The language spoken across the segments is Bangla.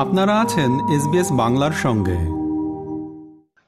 আপনারা আছেন এসবিএস বাংলার সঙ্গে।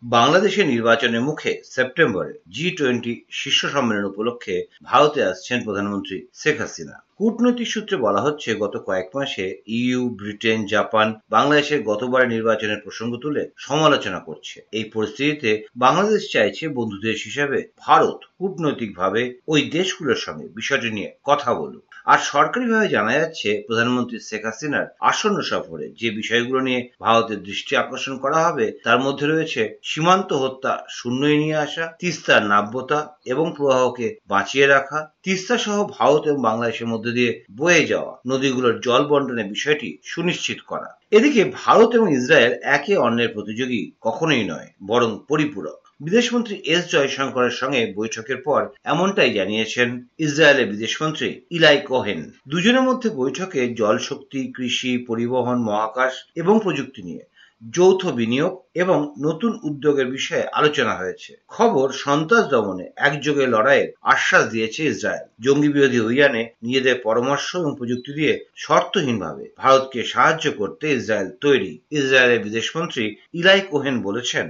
বাংলাদেশের নির্বাচনের মুখে সেপ্টেম্বরে জি টোয়েন্টি শীর্ষ সম্মেলন উপলক্ষে ভারতে আসছেন প্রধানমন্ত্রী শেখ হাসিনা। কূটনৈতিক সূত্রে বলা হচ্ছে, গত কয়েক মাসে ইইউ ব্রিটেন, জাপান, বাংলাদেশের গতবারের নির্বাচনের প্রসঙ্গ তুলে সমালোচনা করছে। এই পরিস্থিতিতে বাংলাদেশ চাইছে বন্ধু দেশ হিসেবে ভারত কূটনৈতিকভাবে ওই দেশগুলোর সঙ্গে বিষয়টি নিয়ে কথা বলুক। আর সরকারিভাবে জানা যাচ্ছে প্রধানমন্ত্রী শেখ হাসিনার আসন্ন সফরে যে বিষয়গুলো নিয়ে ভারতের দৃষ্টি আকর্ষণ করা হবে, তার মধ্যে রয়েছে সীমান্ত হত্যা শূন্যই নিয়ে আসা তিস্তার নাব্যতা এবং প্রবাহকে বাঁচিয়ে রাখা, তিস্তা সহ ভারত এবং বাংলাদেশের মধ্যে দিয়ে বয়ে যাওয়া নদীগুলোর জল বন্টনের বিষয়টি সুনিশ্চিত করা। এদিকে ভারত এবং ইসরায়েল একে অন্যের প্রতিযোগী কখনোই নয়, বরং পরিপূরক। বিদেশমন্ত্রী এস জয়শঙ্করের সঙ্গে বৈঠকের পর এমনটাই জানিয়েছেন ইসরায়েলের বিদেশমন্ত্রী ইলাই কোহেন। দুজনের মধ্যে বৈঠকে জল শক্তি কৃষি, পরিবহন, মহাকাশ এবং প্রযুক্তি নিয়ে যৌথ বিনিয়োগ এবং নতুন উদ্যোগের বিষয়ে আলোচনা হয়েছে। খবর সন্ত্রাস দমনে একযোগে লড়াইয়ের আশ্বাস দিয়েছে ইসরায়েল। জঙ্গি বিরোধী অভিযানে নিজেদের পরামর্শ এবং প্রযুক্তি দিয়ে শর্তহীনভাবে ভারতকে সাহায্য করতে ইসরায়েল তৈরি। ইসরায়েলের বিদেশমন্ত্রী ইলাই কোহেন বলেছেন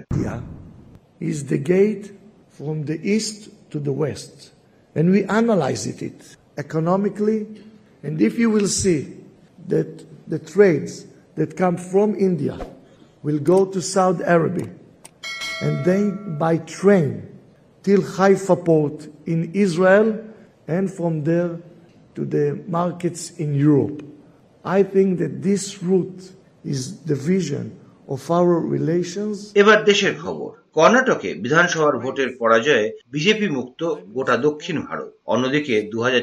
is the gate from the east to the west. And we analyze it, it economically. And if you will see that the trades that come from India will go to Saudi Arabia and then by train till Haifa port in Israel and from there to the markets in Europe. I think that this route is the vision of our relations. এবার দেশের খবর কর্ণাটকে বিধানসভার ভোটের পরাজয়ে বিজেপি মুক্ত গোটা দক্ষিণ ভারত। অন্যদিকে দু হাজার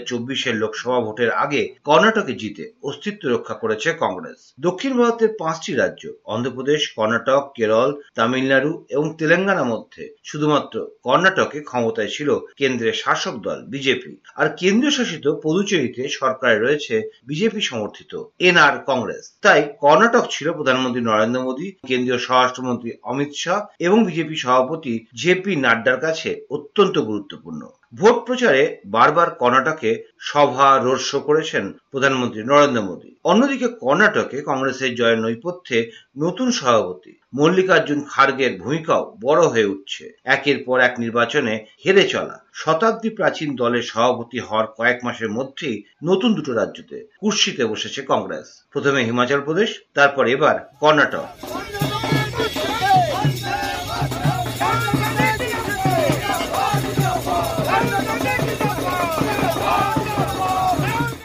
লোকসভা ভোটের আগে কর্ণাটকে জিতে অস্তিত্ব রক্ষা করেছে কংগ্রেস। দক্ষিণ ভারতের পাঁচটি রাজ্য, অন্ধ্রপ্রদেশ, কর্ণাটক, কেরল, তামিলনাড়ু এবং তেলেঙ্গানা মধ্যে শুধুমাত্র কর্ণাটকে ক্ষমতায় ছিল কেন্দ্রের শাসক দল বিজেপি। আর কেন্দ্রীয় শাসিত পদুচেরিতে সরকারে রয়েছে বিজেপি সমর্থিত এনআর কংগ্রেস। তাই কর্ণাটক ছিল প্রধানমন্ত্রী নরেন্দ্র মোদী, কেন্দ্রীয় স্বরাষ্ট্রমন্ত্রী অমিত শাহ এবং বিজেপি সভাপতি জেপি নাড্ডার কাছে অত্যন্ত গুরুত্বপূর্ণ। ভোট প্রচারে বারবার কর্ণাটকে সভা রোড শো করেছেন প্রধানমন্ত্রী নরেন্দ্র মোদী। অন্যদিকে কর্ণাটকে কংগ্রেসের জয়ের নৈপথ্যে নতুন সভাপতি মল্লিকার্জুন খার্গের ভূমিকাও বড় হয়ে উঠছে। একের পর এক নির্বাচনে হেরে চলা শতাব্দী প্রাচীন দলের সভাপতি হওয়ার কয়েক মাসের মধ্যেই নতুন দুটো রাজ্যতে কুর্সিতে বসেছে কংগ্রেস। প্রথমে হিমাচল প্রদেশ, তারপর এবার কর্ণাটক।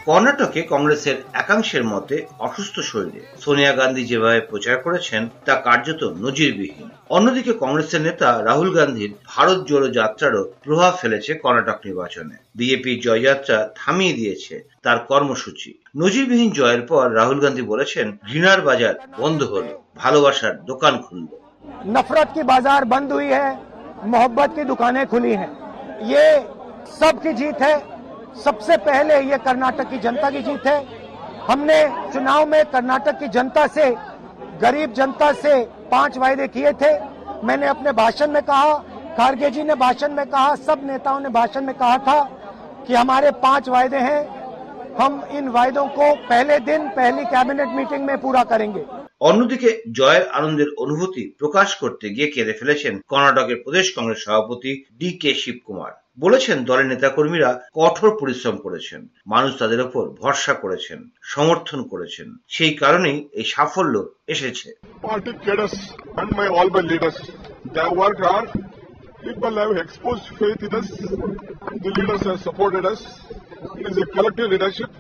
কর্ণাটকে কংগ্রেসের একাংশের মতে অসুস্থ শরীরে সোনিয়া গান্ধী যেভাবে প্রচার করেছেন তা কার্যত নজিরবিহীন অন্যদিকে কংগ্রেসের নেতা রাহুল গান্ধীর ভারত জোড়ো যাত্রারও প্রভাব ফেলেছে কর্ণাটক নির্বাচনে বিজেপির জয়যাত্রা থামিয়ে দিয়েছে তার কর্মসূচি নজিরবিহীন জয়ের পর রাহুল গান্ধী বলেছেন ঘৃণার বাজার বন্ধ হলো ভালোবাসার দোকান খুলল नफरत की बाजार बंद हुई है मोहब्बत की दुकानें खुली हैं ये सबकी जीत है सबसे पहले ये कर्नाटक की जनता की जीत है हमने चुनाव में कर्नाटक की जनता से गरीब जनता से पांच वायदे किए थे मैंने अपने भाषण में कहा खारगे जी ने भाषण में कहा सब नेताओं ने भाषण में कहा था कि हमारे पांच वायदे हैं हम इन वायदों को पहले दिन पहली कैबिनेट मीटिंग में पूरा करेंगे অন্যদিকে জয়ের আনন্দের অনুভূতি প্রকাশ করতে গিয়ে কেঁদে ফেলেছেন কর্ণাটকের প্রদেশ কংগ্রেস সভাপতি ডি কে শিবকুমার বলেছেন দলের নেতাকর্মীরা কঠোর পরিশ্রম করেছেন মানুষ তাদের ওপর ভরসা করেছেন সমর্থন করেছেন সেই কারণেই এই সাফল্য এসেছে. People have exposed faith in us. The leaders have supported us. It is a collective leadership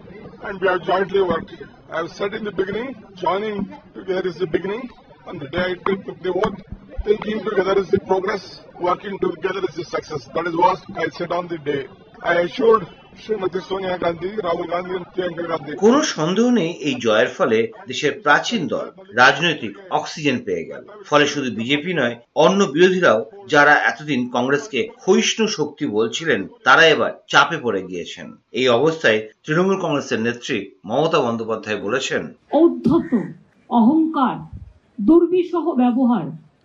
and we have jointly worked. I have said in the beginning, joining together is the beginning. On the day I took the oath, thinking together is the progress, working together is the success. That is what I said on the day. I assured. কোনো সন্দেহ নেই এই জয়ের ফলে দেশের প্রাচীন দল রাজনৈতিক অক্সিজেন পেয়ে গেল ফলে শুধু বিজেপি নয় অন্য বিরোধীরাও যারা এতদিন কংগ্রেসকে ক্ষয়িষ্ণু শক্তি বলছিলেন তারা এবার চাপে পড়ে গিয়েছেন এই অবস্থায় তৃণমূল কংগ্রেসের নেত্রী মমতা বন্দ্যোপাধ্যায় বলেছেন ঔদ্ধত্য অহংকার দুর্বিষহ ব্যবহার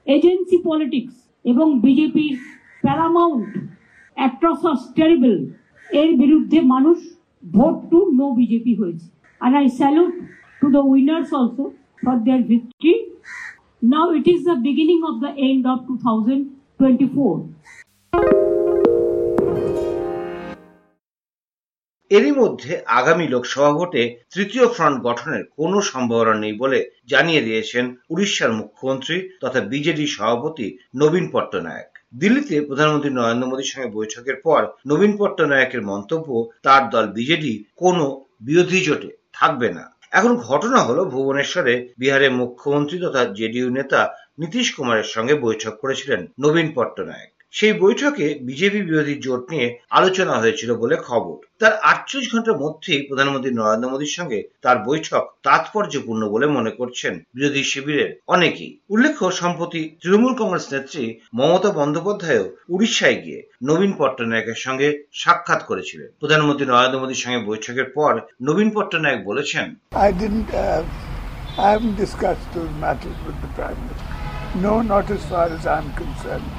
এজেন্সি পলিটিক্স এবং বিজেপির প্যারামাউন্ট অ্যাট্রসাস টেরিবল এর বিরুদ্ধে মানুষ ভোট টু নো বিজেপি হয়েছে আর I salute to the winners also for their victory. Now it is the beginning of the end of 2024. এরই মধ্যে আগামী লোকসভা ভোটে তৃতীয় ফ্রন্ট গঠনের কোনো সম্ভাবনা নেই বলে জানিয়ে দিয়েছেন উড়িষ্যার মুখ্যমন্ত্রী তথা বিজেডি সভাপতি নবীন পট্টনায়ক। দিল্লিতে প্রধানমন্ত্রী নরেন্দ্র মোদীর সঙ্গে বৈঠকের পর নবীন পট্টনায়কের মন্তব্য, তার দল বিজেডি কোনো বিরোধী জোটে থাকবে না। এখন ঘটনা হলো ভুবনেশ্বরে বিহারের মুখ্যমন্ত্রী তথা জেডিইউ নেতা নীতিশ কুমারের সঙ্গে বৈঠক করেছিলেন নবীন পট্টনায়ক। সেই বৈঠকে বিজেপি বিরোধী জোট নিয়ে আলোচনা হয়েছিল বলে খবর তার আটচল্লিশ ঘণ্টার মধ্যেই প্রধানমন্ত্রী নরেন্দ্র মোদীর সঙ্গে তার বৈঠক তাৎপর্যপূর্ণ বলে মনে করছেন বিরোধী শিবিরের অনেকেই উল্লেখ্য সম্প্রতি তৃণমূল কংগ্রেস নেত্রী মমতা বন্দ্যোপাধ্যায়ও উড়িষ্যায় গিয়ে নবীন পট্টনায়কের সঙ্গে সাক্ষাৎ করেছিলেন প্রধানমন্ত্রী নরেন্দ্র মোদীর সঙ্গে বৈঠকের পর নবীন পট্টনায়ক বলেছেন I I haven't discussed those matters with the Prime Minister. No, not as far as I'm concerned.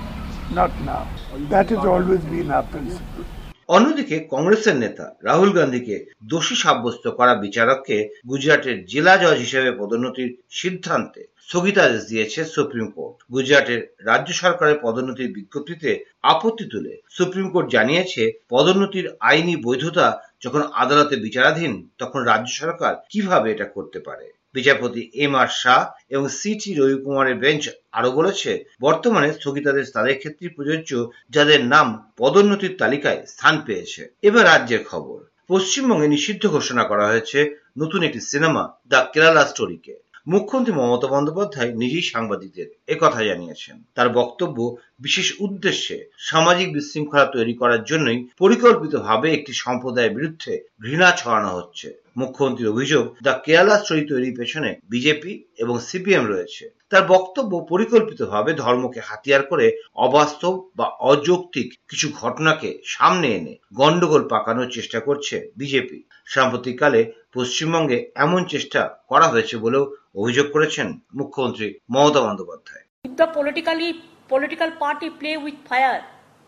Not now. That has always been our principle. অন্যদিকে কংগ্রেসের নেতা রাহুল গান্ধীকে দোষী সাব্যস্ত করা বিচারককে গুজরাটের জেলা জজ হিসেবে পদোন্নতির সিদ্ধান্তে স্থগিতাদেশ দিয়েছে সুপ্রিম কোর্ট গুজরাটের রাজ্য সরকারের পদোন্নতির বিজ্ঞপ্তিতে আপত্তি তুলে সুপ্রিম কোর্ট জানিয়েছে, পদোন্নতির আইনি বৈধতা যখন আদালতে বিচারাধীন, তখন রাজ্য সরকার কীভাবে এটা করতে পারে বিচারপতি এম আর শাহ এবং সি টি রবিকুমারের বেঞ্চ আরও বলেছে, বর্তমানে স্থগিতাদেশ তাদের ক্ষেত্রে প্রযোজ্য, যাদের নাম পদোন্নতির তালিকায় স্থান পেয়েছে। এবার রাজ্যের খবর। পশ্চিমবঙ্গে নিষিদ্ধ ঘোষণা করা হয়েছে নতুন একটি সিনেমা, দ্য কেরালা স্টোরিকে। মুখ্যমন্ত্রী মমতা বন্দ্যোপাধ্যায় নিজেই সাংবাদিকদের একথা জানিয়েছেন। তার বক্তব্য বিশেষ উদ্দেশ্যে সামাজিক বিশৃঙ্খলা তৈরি করার জন্যই পরিকল্পিতভাবে একটি সম্প্রদায়ের বিরুদ্ধে ঘৃণা ছড়ানো হচ্ছে। মুখ্যমন্ত্রীর অভিযোগ দ্য কেরালা স্টোরি তৈরির পেছনে বিজেপি এবং সিপিএম রয়েছে। তার বক্তব্য পরিকল্পিতভাবে ধর্মকে হাতিয়ার করে অবাস্তব বা অযৌক্তিক কিছু ঘটনাকে সামনে এনে গন্ডগোল পাকানোর চেষ্টা করছে বিজেপি। সাম্প্রতিককালে পশ্চিমবঙ্গে এমন চেষ্টা করা হয়েছে বলেও অভিযোগ করেছেন মুখ্যমন্ত্রী Mamata Bandyopadhyay. The politically political party play with fire,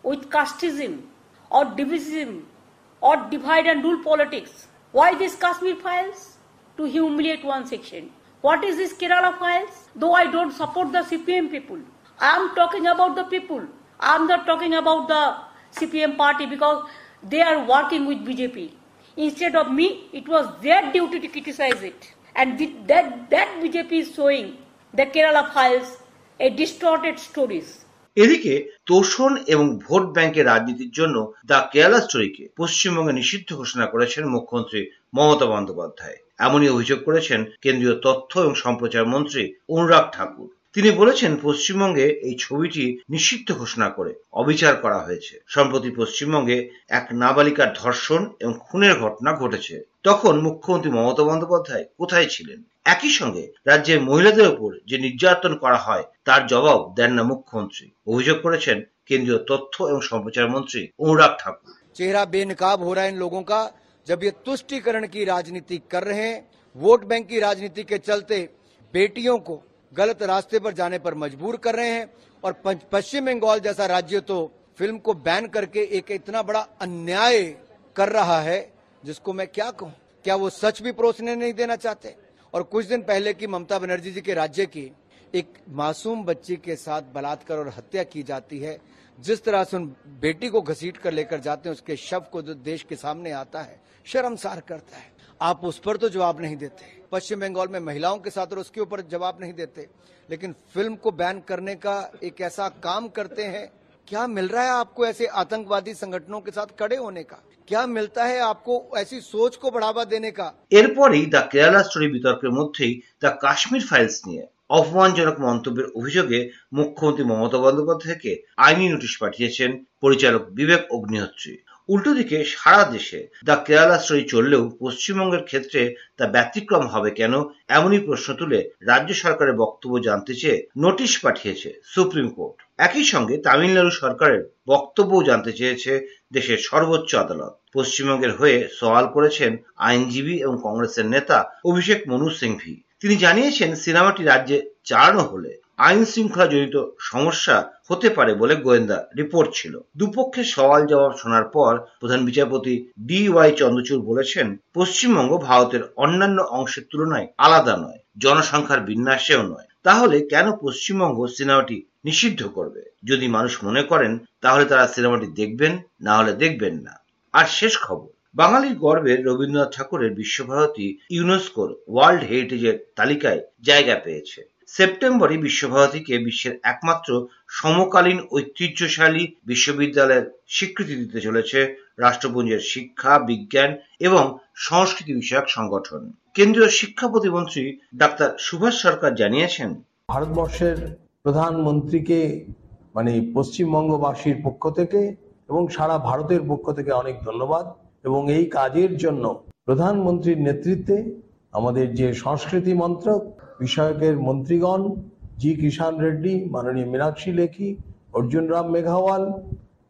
with casteism or division or divide and rule politics, why this Kashmir files? To humiliate one section. What is this Kerala files? Though I don't support the CPM people, I am talking about the people. I am not talking about the CPM party because they are working with BJP. Instead of me, it was their duty to criticize it. And that, that BJP is showing the Kerala files a distorted stories. এদিকে তোষণ এবং ভোট ব্যাংকের রাজনীতির জন্য দ্য কেরালা স্টোরিকে পশ্চিমবঙ্গে নিষিদ্ধ ঘোষণা করেছেন মুখ্যমন্ত্রী মমতা বন্দ্যোপাধ্যায়। এমনই অভিযোগ করেছেন কেন্দ্রীয় তথ্য এবং সম্প্রচার মন্ত্রী অনুরাগ ঠাকুর। তিনি বলেছেন, পশ্চিমবঙ্গে এই ছবিটি নিষিদ্ধ ঘোষণা করে অবিচার করা হয়েছে। সম্প্রতি পশ্চিমবঙ্গে এক নাবালিকার ধর্ষণ এবং খুনের ঘটনা ঘটেছে। তখন মুখ্যমন্ত্রী মমতা বন্দ্যোপাধ্যায় কোথায় ছিলেন? একই সঙ্গে রাজ্যের মহিলাদের উপর যে নির্যাতন করা হয় তার জবাব দেন না মুখ্যমন্ত্রী অভিযোগ করেছেন কেন্দ্রীয় তথ্য এবং সম্প্রচার মন্ত্রী অনুরাগ ঠাকুর चेहरा बेनकाब हो रहा है इन लोगों का जब ये तुष्टिकरण की राजनीति कर रहे हैं वोट बैंक की राजनीति के चलते बेटियों को गलत रास्ते पर जाने पर मजबूर कर रहे हैं और पंच- पश्चिम बंगाल जैसा राज्य तो फिल्म को बैन करके एक इतना बड़ा अन्याय कर रहा है जिसको मैं क्या कहूं क्या वो सच भी परोसने नहीं देना चाहते और कुछ दिन पहले की ममता बनर्जी जी के राज्य की एक मासूम बच्ची के साथ बलात्कार और हत्या की जाती है। जिस तरह से उन बेटी को घसीट कर लेकर जाते हैं, उसके शव को जो देश के सामने आता है, शर्मसार करता है। आप उस पर तो जवाब नहीं देते। पश्चिम बंगाल में महिलाओं के साथ और उसके ऊपर जवाब नहीं देते। लेकिन फ़िल्म को बैन करने का एक ऐसा काम करते हैं क्या मिल रहा है आपको ऐसे आतंकवादी संगठनों के साथ खड़े होने का क्या मिलता है आपको ऐसी सोच को बढ़ावा देने का এরপরেই দ্য কেরালা স্টোরি বিতর্কের মধ্যেই দ্য কাশ্মীর ফাইলস নিয়ে অপমানজনক মন্তব্যের অভিযোগে মুখ্যমন্ত্রী মমতা বন্দ্যোপাধ্যায়কে আইনি নোটিশ পাঠিয়েছেন পরিচালক বিবেক অগ্নিহোত্রী উল্টো দিকে সারা দেশে দ্য কেরালা স্টোরি চললেও পশ্চিমবঙ্গের ক্ষেত্রে তা ব্যতিক্রম হবে কেন এমনই প্রশ্ন তুলে রাজ্য সরকারের বক্তব্য জানতে চেয়ে নোটিশ পাঠিয়েছে সুপ্রিম কোর্ট একই সঙ্গে তামিলনাড়ু সরকারের বক্তব্যও জানতে চেয়েছে দেশের সর্বোচ্চ আদালত। পশ্চিমবঙ্গের হয়ে সওয়াল করেছেন আইনজীবী এবং কংগ্রেসের নেতা অভিষেক মনু সিংভি। তিনি জানিয়েছেন, সিনেমাটি রাজ্যে চালানো হলে আইন শৃঙ্খলা জড়িত সমস্যা হতে পারে বলে গোয়েন্দা রিপোর্ট ছিল। দুপক্ষের সওয়াল জবাব শোনার পর প্রধান বিচারপতি ডি ওয়াই চন্দ্রচূড় বলেছেন, পশ্চিমবঙ্গ ভারতের অন্যান্য অংশের তুলনায় আলাদা নয়, জনসংখ্যার বিন্যাসেও নয়। তাহলে কেন পশ্চিমবঙ্গ সিনেমাটি নিষিদ্ধ করবে। যদি মানুষ মনে করেন, তাহলে তারা সিনেমাটি দেখবেন, না হলে দেখবেন না। আর শেষ খবর, বাঙালির গর্বের রবীন্দ্রনাথ ঠাকুরের বিশ্বভারতী ইউনেস্কোর ওয়ার্ল্ড হেরিটেজের তালিকায় জায়গা পেয়েছে। সেপ্টেম্বরে বিশ্বভারতীকে বিশ্বের একমাত্র সমকালীন ঐতিহ্যশালী বিশ্ববিদ্যালয়ের স্বীকৃতি দিতে চলেছে রাষ্ট্রপুঞ্জের শিক্ষা, বিজ্ঞান এবং সংস্কৃতি বিষয়ক সংগঠন। কেন্দ্রীয় শিক্ষা প্রতিমন্ত্রী ডাক্তার সুভাষ সরকার জানিয়েছেন, ভারতবর্ষের প্রধানমন্ত্রীকে মানে পশ্চিমবঙ্গবাসীর পক্ষ থেকে এবং সারা ভারতের পক্ষ থেকে অনেক ধন্যবাদ। এবং এই কাজের জন্য প্রধানমন্ত্রীর নেতৃত্বে আমাদের যে সংস্কৃতি মন্ত্রক, বিষয়কের মন্ত্রীগণ, জি কিষাণ রেড্ডি, মাননীয় মীনাক্ষী লেখি অর্জুন রাম মেঘাওয়াল,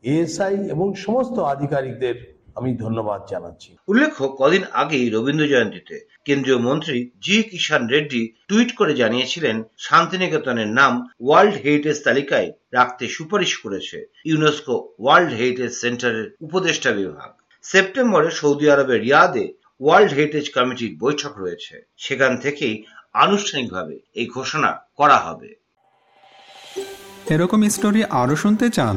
এএসআই এবং সমস্ত আধিকারিকদের আমি ধন্যবাদ জানাচ্ছি। উল্লেখ্য কদিন আগেই রবীন্দ্র জয়ন্তীতে কেন্দ্রীয় মন্ত্রী জি কিষাণ রেড্ডি টুইট করে জানিয়েছিলেন শান্তিনিকেতনের নাম ওয়ার্ল্ড হেরিটেজ তালিকায় রাখতে সুপারিশ করেছে ইউনেস্কো ওয়ার্ল্ড হেরিটেজ সেন্টারের উপদেষ্টা বিভাগ। সেপ্টেম্বরে সৌদি আরবের রিয়াদে ওয়ার্ল্ড হেরিটেজ কমিটির বৈঠক রয়েছে। সেখান থেকেই আনুষ্ঠানিকভাবে এই ঘোষণা করা হবে। এরকম স্টোরি আরও শুনতে চান?